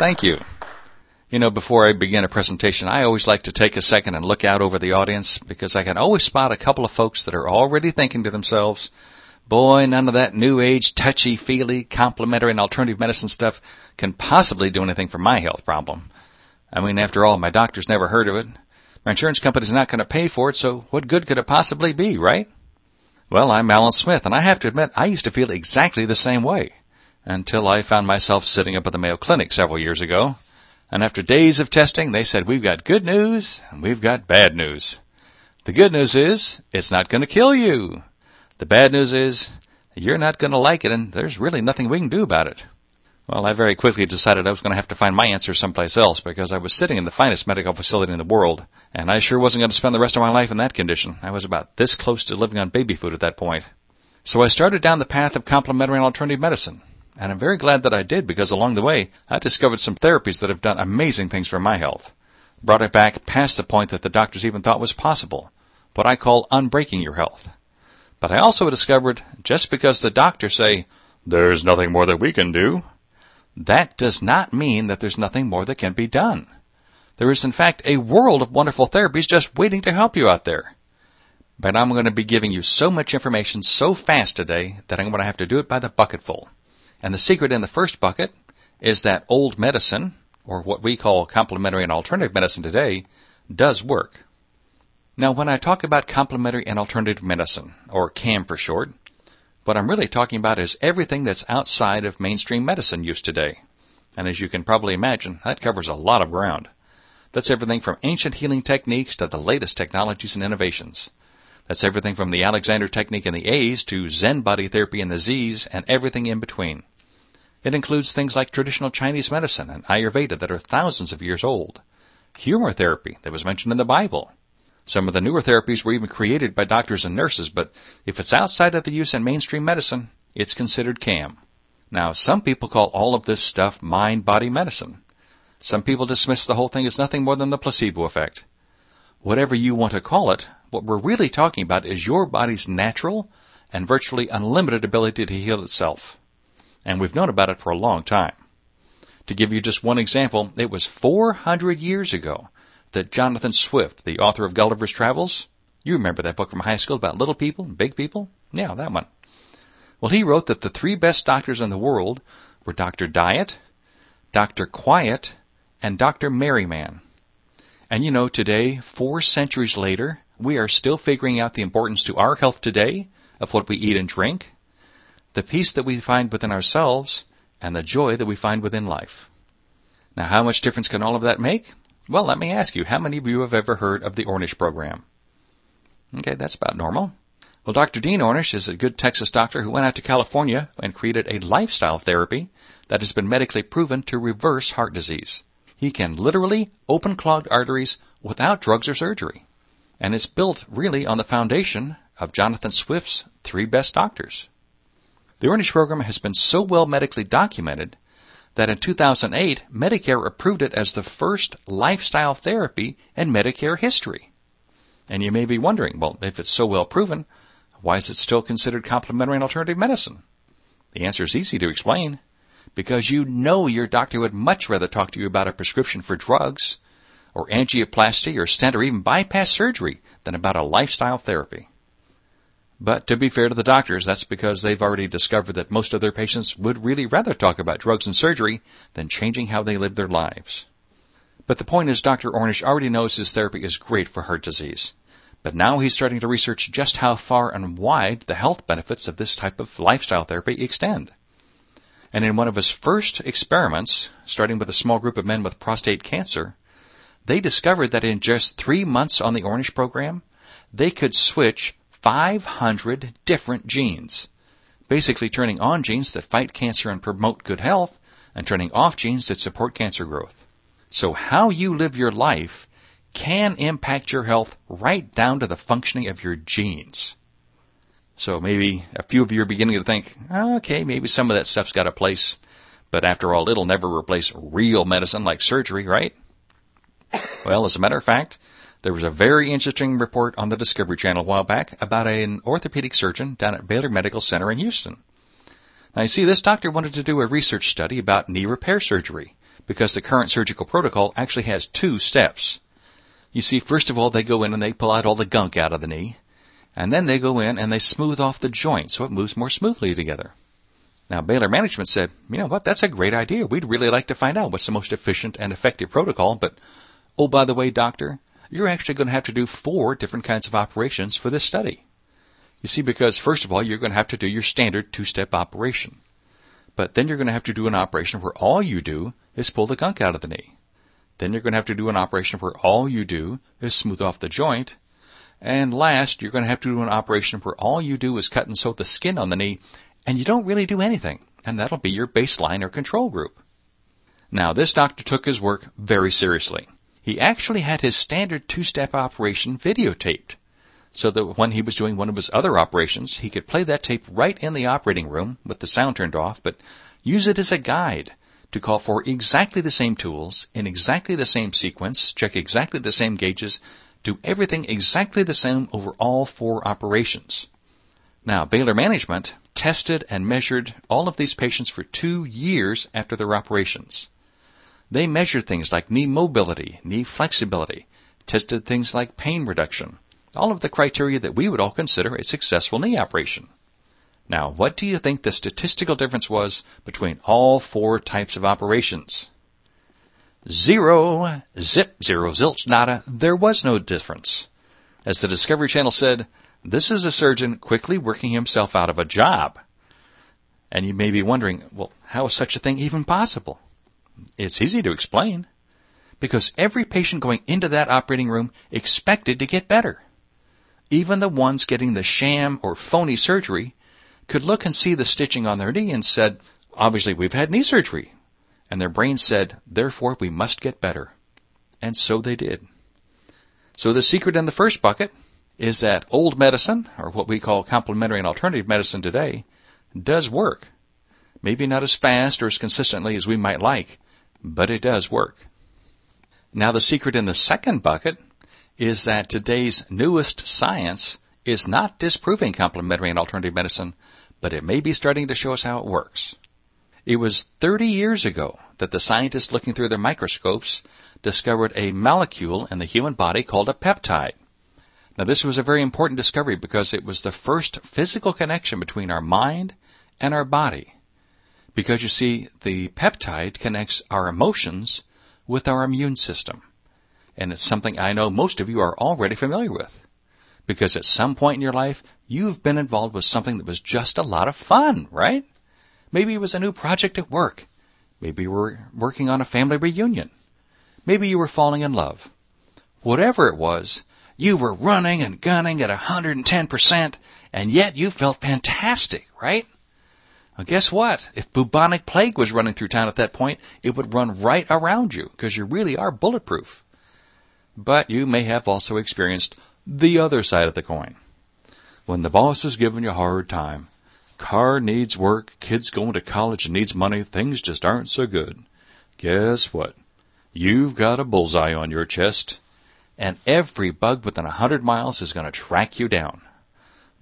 Thank you. You know, before I begin a presentation, I always like to take a second and look out over the audience because I can always spot a couple of folks that are already thinking to themselves, boy, none of that new age touchy feely complementary and alternative medicine stuff can possibly do anything for my health problem. I mean, after all, my doctor's never heard of it. My insurance company's not going to pay for it, so what good could it possibly be, right? Well, I'm Alan Smith, and I have to admit, I used to feel exactly the same way until I found myself sitting up at the Mayo Clinic several years ago. And after days of testing, they said, we've got good news and we've got bad news. The good news is, it's not going to kill you. The bad news is, you're not going to like it and there's really nothing we can do about it. Well, I very quickly decided I was going to have to find my answer someplace else because I was sitting in the finest medical facility in the world, and I sure wasn't going to spend the rest of my life in that condition. I was about this close to living on baby food at that point. So I started down the path of complementary and alternative medicine. And I'm very glad that I did because along the way, I discovered some therapies that have done amazing things for my health. Brought it back past the point that the doctors even thought was possible. What I call unbreaking your health. But I also discovered just because the doctors say, there's nothing more that we can do, that does not mean that there's nothing more that can be done. There is in fact a world of wonderful therapies just waiting to help you out there. But I'm going to be giving you so much information so fast today that I'm going to have to do it by the bucketful. And the secret in the first bucket is that old medicine, or what we call complementary and alternative medicine today, does work. Now, when I talk about complementary and alternative medicine, or CAM for short, what I'm really talking about is everything that's outside of mainstream medicine use today. And as you can probably imagine, that covers a lot of ground. That's everything from ancient healing techniques to the latest technologies and innovations. That's everything from the Alexander technique in the A's to Zen body therapy in the Z's and everything in between. It includes things like traditional Chinese medicine and Ayurveda that are thousands of years old. Humor therapy that was mentioned in the Bible. Some of the newer therapies were even created by doctors and nurses, but if it's outside of the use in mainstream medicine, it's considered CAM. Now, some people call all of this stuff mind-body medicine. Some people dismiss the whole thing as nothing more than the placebo effect. Whatever you want to call it, what we're really talking about is your body's natural and virtually unlimited ability to heal itself and we've known about it for a long time. To give you just one example, it was 400 years ago that Jonathan Swift, the author of Gulliver's Travels, you remember that book from high school about little people and big people? Yeah, that one. Well, he wrote that the three best doctors in the world were Dr. Diet, Dr. Quiet, and Dr. Merryman. And you know, today, four centuries later, we are still figuring out the importance to our health today of what we eat and drink, the peace that we find within ourselves, and the joy that we find within life. Now, how much difference can all of that make? Well, let me ask you, how many of you have ever heard of the Ornish program? Okay, that's about normal. Well, Dr. Dean Ornish is a good Texas doctor who went out to California and created a lifestyle therapy that has been medically proven to reverse heart disease. He can literally open clogged arteries without drugs or surgery. And it's built really on the foundation of Jonathan Swift's three best doctors. The Ornish program has been so well medically documented that in 2008, Medicare approved it as the first lifestyle therapy in Medicare history. And you may be wondering, well, if it's so well proven, why is it still considered complementary and alternative medicine? The answer is easy to explain. Because you know your doctor would much rather talk to you about a prescription for drugs, or angioplasty, or stent, or even bypass surgery than about a lifestyle therapy. But to be fair to the doctors, that's because they've already discovered that most of their patients would really rather talk about drugs and surgery than changing how they live their lives. But the point is Dr. Ornish already knows his therapy is great for heart disease. But now he's starting to research just how far and wide the health benefits of this type of lifestyle therapy extend. And in one of his first experiments, starting with a small group of men with prostate cancer, they discovered that in just three months on the Ornish program, they could switch 500 different genes. Basically turning on genes that fight cancer and promote good health and turning off genes that support cancer growth. So how you live your life can impact your health right down to the functioning of your genes. So maybe a few of you are beginning to think, okay, maybe some of that stuff's got a place, but after all, it'll never replace real medicine like surgery, right? Well, as a matter of fact, there was a very interesting report on the Discovery Channel a while back about an orthopedic surgeon down at Baylor Medical Center in Houston. Now you see, this doctor wanted to do a research study about knee repair surgery because the current surgical protocol actually has two steps. You see, first of all, they go in and they pull out all the gunk out of the knee, and then they go in and they smooth off the joint so it moves more smoothly together. Now, Baylor management said, you know what, that's a great idea. We'd really like to find out what's the most efficient and effective protocol, but, oh, by the way, doctor, you're actually going to have to do four different kinds of operations for this study. You see, because first of all, you're going to have to do your standard two-step operation. But then you're going to have to do an operation where all you do is pull the gunk out of the knee. Then you're going to have to do an operation where all you do is smooth off the joint. And last, you're going to have to do an operation where all you do is cut and sew the skin on the knee and you don't really do anything. And that'll be your baseline or control group. Now, this doctor took his work very seriously. He actually had his standard two-step operation videotaped so that when he was doing one of his other operations, he could play that tape right in the operating room with the sound turned off, but use it as a guide to call for exactly the same tools in exactly the same sequence, check exactly the same gauges, do everything exactly the same over all four operations. Now, Baylor management tested and measured all of these patients for two years after their operations. They measured things like knee mobility, knee flexibility, tested things like pain reduction, all of the criteria that we would all consider a successful knee operation. Now, what do you think the statistical difference was between all four types of operations? Zero, zip, zero, zilch, nada. There was no difference. As the Discovery Channel said, this is a surgeon quickly working himself out of a job. And you may be wondering, well, how is such a thing even possible? It's easy to explain. Because every patient going into that operating room expected to get better. Even the ones getting the sham or phony surgery could look and see the stitching on their knee and said, obviously we've had knee surgery. And their brain said, therefore we must get better. And so they did. So the secret in the first bucket is that old medicine, or what we call complementary and alternative medicine today, does work. Maybe not as fast or as consistently as we might like, but it does work. Now the secret in the second bucket is that today's newest science is not disproving complementary and alternative medicine, but it may be starting to show us how it works. It was 30 years ago that the scientists looking through their microscopes discovered a molecule in the human body called a peptide. Now this was a very important discovery because it was the first physical connection between our mind and our body. Because you see, the peptide connects our emotions with our immune system and it's something I know most of you are already familiar with. Because at some point in your life, you've been involved with something that was just a lot of fun, right? Maybe it was a new project at work. Maybe you were working on a family reunion. Maybe you were falling in love. Whatever it was, you were running and gunning at 110%, and yet you felt fantastic, right? Well, guess what? If bubonic plague was running through town at that point, it would run right around you, because you really are bulletproof but you may have also experienced the other side of the coin. When the boss is giving you a hard time, car needs work, kids going to college and needs money, things just aren't so good. Guess what? You've got a bullseye on your chest, and every bug within a hundred miles is going to track you down.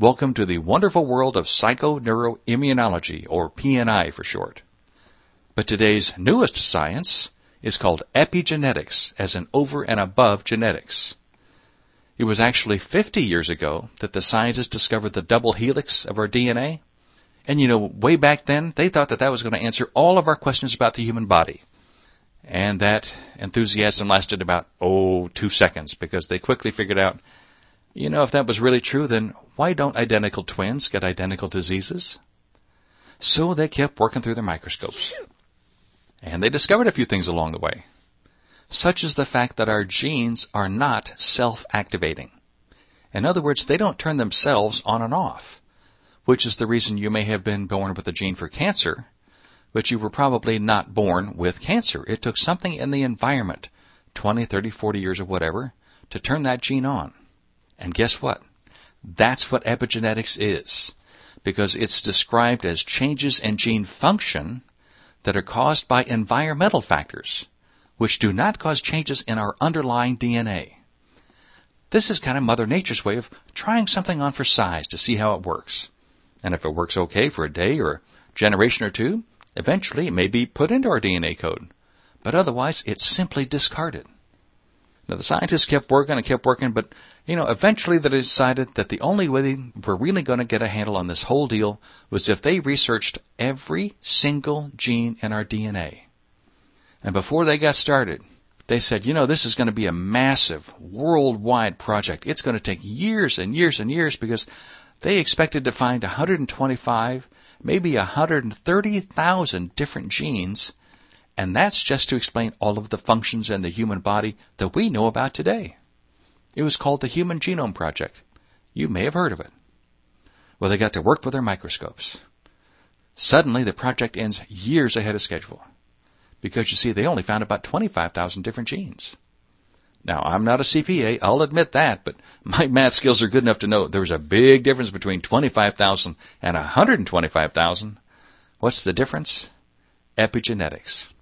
Welcome to the wonderful world of psychoneuroimmunology, or PNI for short. But today's newest science is called epigenetics, as in over and above genetics. It was actually 50 years ago that the scientists discovered the double helix of our DNA. And you know, way back then, they thought that that was going to answer all of our questions about the human body. And that enthusiasm lasted about, oh, two seconds because they quickly figured out, you know, if that was really true, then why don't identical twins get identical diseases? So they kept working through their microscopes. And they discovered a few things along the way, such as the fact that our genes are not self-activating. In other words, they don't turn themselves on and off, which is the reason you may have been born with a gene for cancer, but you were probably not born with cancer. It took something in the environment, 20, 30, 40 years or whatever, to turn that gene on. And guess what? That's what epigenetics is. Because it's described as changes in gene function that are caused by environmental factors, which do not cause changes in our underlying DNA. This is kind of Mother Nature's way of trying something on for size to see how it works. And if it works okay for a day or a generation or two, eventually it may be put into our DNA code. but otherwise it's simply discarded. Now the scientists kept working and kept working, but you know, eventually they decided that the only way they were really going to get a handle on this whole deal was if they researched every single gene in our DNA. And before they got started, they said, you know, this is going to be a massive worldwide project. It's going to take years and years and years because they expected to find 125, maybe 130,000 different genes. And that's just to explain all of the functions in the human body that we know about today. It was called the Human Genome Project. You may have heard of it. Well, they got to work with their microscopes. Suddenly, the project ends years ahead of schedule. Because you see, they only found about 25,000 different genes. Now, I'm not a CPA, I'll admit that, but my math skills are good enough to know there's a big difference between 25,000 and 125,000. What's the difference? Epigenetics.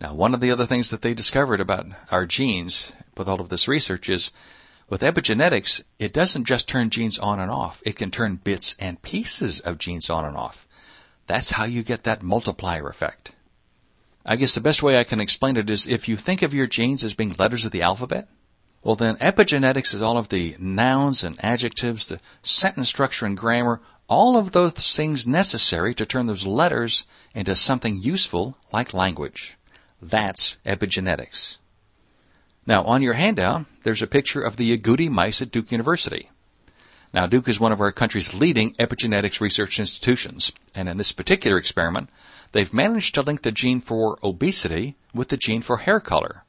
Now, one of the other things that they discovered about our genes with all of this research is with epigenetics, it doesn't just turn genes on and off. It can turn bits and pieces of genes on and off. That's how you get that multiplier effect. I guess the best way I can explain it is if you think of your genes as being letters of the alphabet, well then epigenetics is all of the nouns and adjectives, the sentence structure and grammar, all of those things necessary to turn those letters into something useful like language. That's epigenetics. Now on your handout, there's a picture of the agouti mice at Duke University. Now Duke is one of our country's leading epigenetics research institutions, and in this particular experiment, they've managed to link the gene for obesity with the gene for hair color.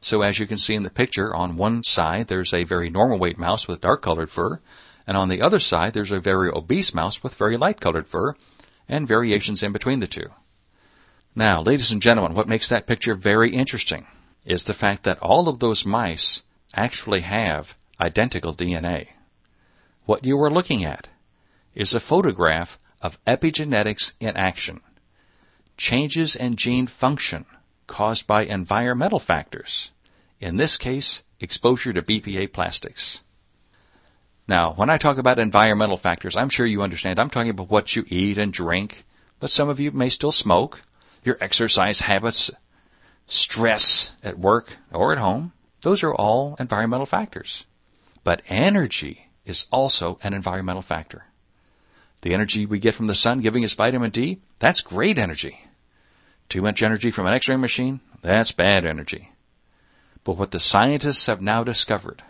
So as you can see in the picture, on one side there's a very normal weight mouse with dark colored fur, and on the other side there's a very obese mouse with very light colored fur, and variations in between the two. Now, ladies and gentlemen, what makes that picture very interesting is the fact that all of those mice actually have identical DNA. What you are looking at is a photograph of epigenetics in action changes in gene function caused by environmental factors. In this case, exposure to BPA plastics. Now, when I talk about environmental factors, I'm sure you understand. I'm talking about what you eat and drink, but some of you may still smoke, your exercise habits, stress at work or at home. Those are all environmental factors. But energy is also an environmental factor. The energy we get from the sun giving us vitamin D, that's great energy. Too much energy from an x-ray machine? That's bad energy. But what the scientists have now discovered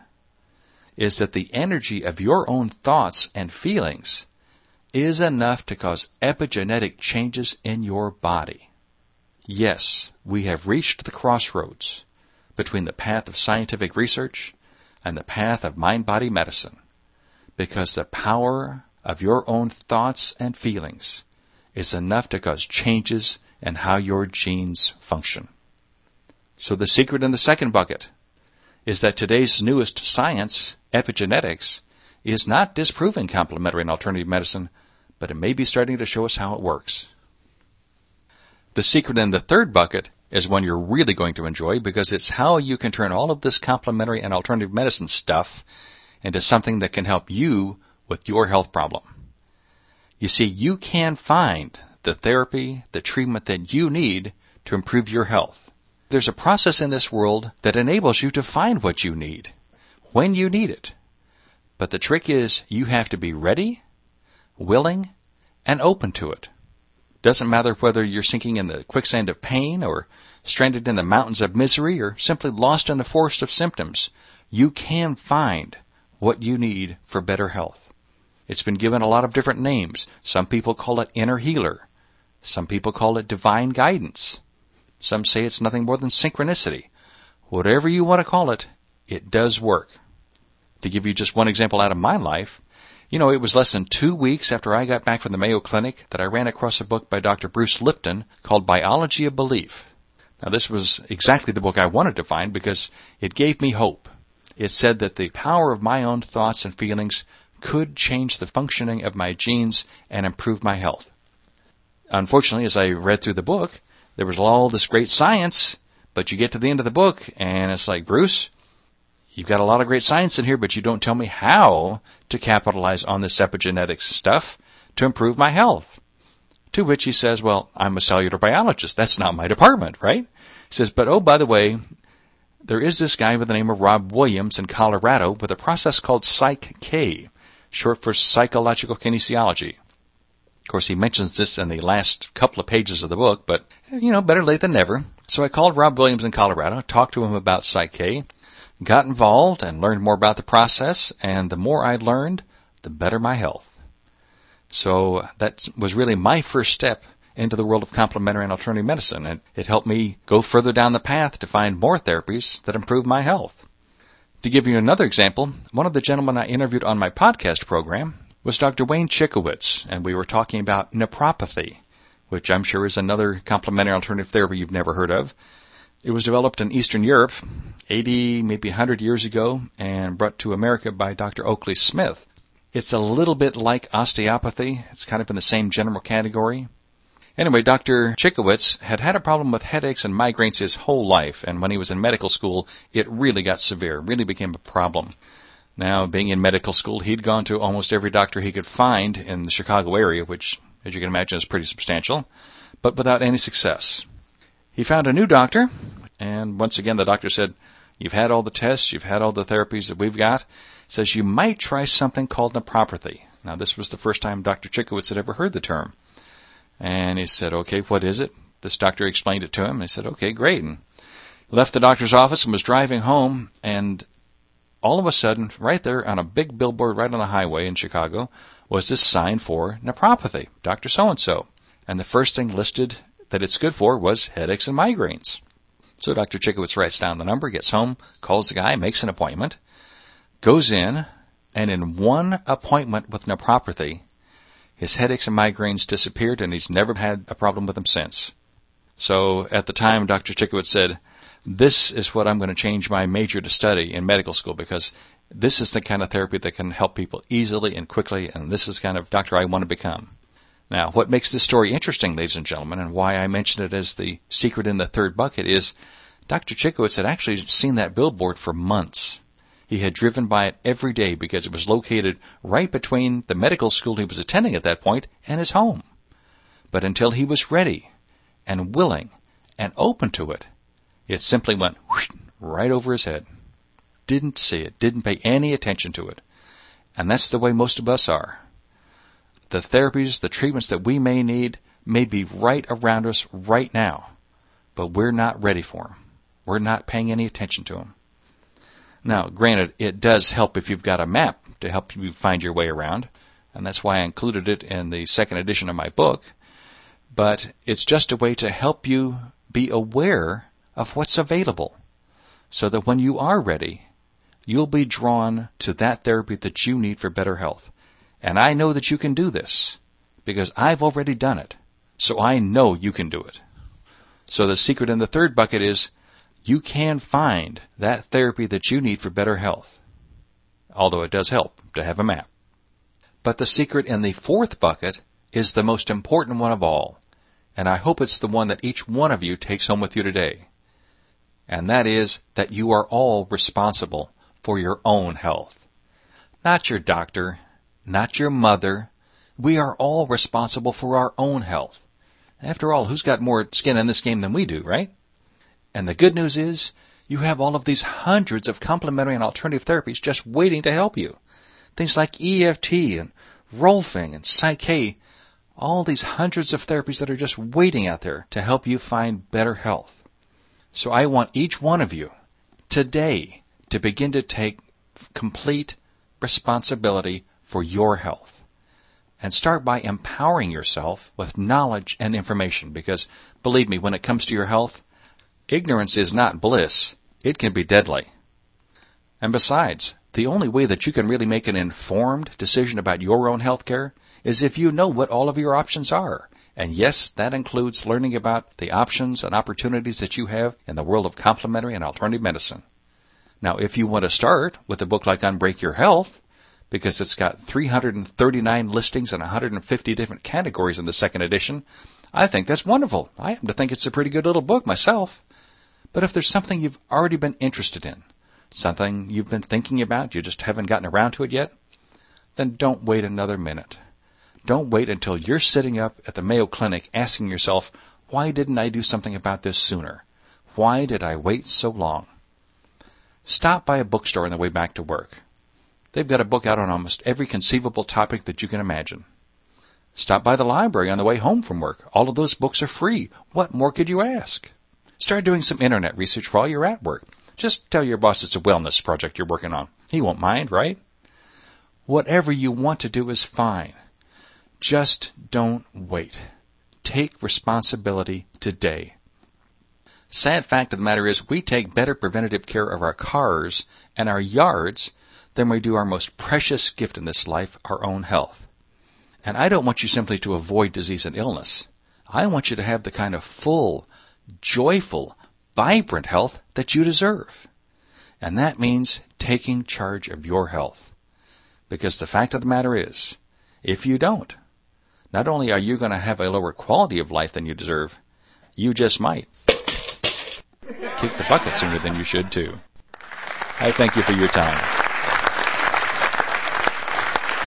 is that the energy of your own thoughts and feelings is enough to cause epigenetic changes in your body. Yes, we have reached the crossroads between the path of scientific research and the path of mind-body medicine because the power of your own thoughts and feelings is enough to cause changes in how your genes function. So the secret in the second bucket is that today's newest science, epigenetics, is not disproving complementary and alternative medicine, but it may be starting to show us how it works. The secret in the third bucket is one you're really going to enjoy because it's how you can turn all of this complementary and alternative medicine stuff into something that can help you with your health problem. You see, you can find the therapy, the treatment that you need to improve your health. There's a process in this world that enables you to find what you need when you need it. But the trick is you have to be ready, willing, and open to it. Doesn't matter whether you're sinking in the quicksand of pain or stranded in the mountains of misery or simply lost in the forest of symptoms. You can find what you need for better health. It's been given a lot of different names. Some people call it inner healer. Some people call it divine guidance. Some say it's nothing more than synchronicity. Whatever you want to call it, it does work. To give you just one example out of my life, you know, it was less than two weeks after I got back from the Mayo Clinic that I ran across a book by Dr. Bruce Lipton called Biology of Belief. Now this was exactly the book I wanted to find because it gave me hope. It said that the power of my own thoughts and feelings could change the functioning of my genes and improve my health unfortunately, as I read through the book, there was all this great science, but you get to the end of the book and it's like, Bruce, you've got a lot of great science in here, but you don't tell me how to capitalize on this epigenetics stuff to improve my health. To which he says, well, I'm a cellular biologist. That's not my department, right? He says, but oh, by the way, there is this guy by the name of Rob Williams in Colorado with a process called Psych-K, short for psychological kinesiology. Of course, he mentions this in the last couple of pages of the book, but, you know, better late than never. So I called Rob Williams in Colorado, talked to him about Psych-K, got involved and learned more about the process, and the more I learned, the better my health. So that was really my first step into the world of complementary and alternative medicine, and it helped me go further down the path to find more therapies that improve my health. To give you another example, one of the gentlemen I interviewed on my podcast program was Dr. Wayne Chikowitz, and we were talking about naprapathy, which I'm sure is another complementary alternative therapy you've never heard of. It was developed in Eastern Europe 80, maybe 100 years ago and brought to America by Dr. Oakley Smith. It's a little bit like osteopathy. It's kind of in the same general category. Anyway, Dr. Chikowitz had had a problem with headaches and migraines his whole life, and when he was in medical school, it really got severe, really became a problem. Now, being in medical school, he'd gone to almost every doctor he could find in the Chicago area, which, as you can imagine, is pretty substantial, but without any success. He found a new doctor, and once again the doctor said, You've had all the tests, you've had all the therapies that we've got. Says you might try something called naprapathy. Now this was the first time Dr. Chikowitz had ever heard the term. And he said, okay, what is it? This doctor explained it to him. And he said, okay, great. And left the doctor's office and was driving home and all of a sudden, right there on a big billboard right on the highway in Chicago, was this sign for naprapathy, Dr. So-and-so. And the first thing listed that it's good for was headaches and migraines. So Dr. Chikowitz writes down the number, gets home, calls the guy, makes an appointment, goes in, and in one appointment with naprapathy, his headaches and migraines disappeared and he's never had a problem with them since. So at the time, Dr. Chikowitz said, this is what I'm going to change my major to study in medical school because this is the kind of therapy that can help people easily and quickly and this is the kind of doctor I want to become. Now, what makes this story interesting, ladies and gentlemen, and why I mention it as the secret in the third bucket is Dr. Chikowitz had actually seen that billboard for months. He had driven by it every day because it was located right between the medical school he was attending at that point and his home. But until he was ready and willing and open to it, it simply went whoosh, right over his head. Didn't see it, didn't pay any attention to it. And that's the way most of us are. The therapies, the treatments that we may need may be right around us right now, but we're not ready for them. We're not paying any attention to them. Now, granted, it does help if you've got a map to help you find your way around, and that's why I included it in the second edition of my book. But it's just a way to help you be aware of what's available so that when you are ready, you'll be drawn to that therapy that you need for better health. And I know that you can do this because I've already done it. So I know you can do it. So the secret in the third bucket is you can find that therapy that you need for better health. Although it does help to have a map. But the secret in the fourth bucket is the most important one of all, and I hope it's the one that each one of you takes home with you today. And that is that you are all responsible for your own health. Not your doctor, not your mother. We are all responsible for our own health. After all, who's got more skin in this game than we do, right? And the good news is, you have all of these hundreds of complementary and alternative therapies just waiting to help you. Things like EFT and Rolfing and Psych-K, all these hundreds of therapies that are just waiting out there to help you find better health. So I want each one of you today to begin to take complete responsibility for your health. And start by empowering yourself with knowledge and information because believe me, when it comes to your health, Ignorance is not bliss. It can be deadly. And besides, the only way that you can really make an informed decision about your own health care is if you know what all of your options are. And yes, that includes learning about the options and opportunities that you have in the world of complementary and alternative medicine. Now, if you want to start with a book like Unbreak Your Health, because it's got 339 listings and 150 different categories in the second edition, I think that's wonderful. I happen to think it's a pretty good little book myself. But if there's something you've already been interested in, something you've been thinking about, you just haven't gotten around to it yet, then don't wait another minute. Don't wait until you're sitting up at the Mayo Clinic asking yourself, why didn't I do something about this sooner? why did I wait so long? Stop by a bookstore on the way back to work. They've got a book out on almost every conceivable topic that you can imagine. Stop by the library on the way home from work. All of those books are free. What more could you ask? Start doing some internet research while you're at work. Just tell your boss it's a wellness project you're working on. He won't mind, right? Whatever you want to do is fine. Just don't wait. Take responsibility today. Sad fact of the matter is we take better preventative care of our cars and our yards than we do our most precious gift in this life, our own health. And I don't want you simply to avoid disease and illness. I want you to have the kind of full, joyful, vibrant health that you deserve. And that means taking charge of your health. Because the fact of the matter is, if you don't, not only are you going to have a lower quality of life than you deserve, you just might kick the bucket sooner than you should too. I thank you for your time.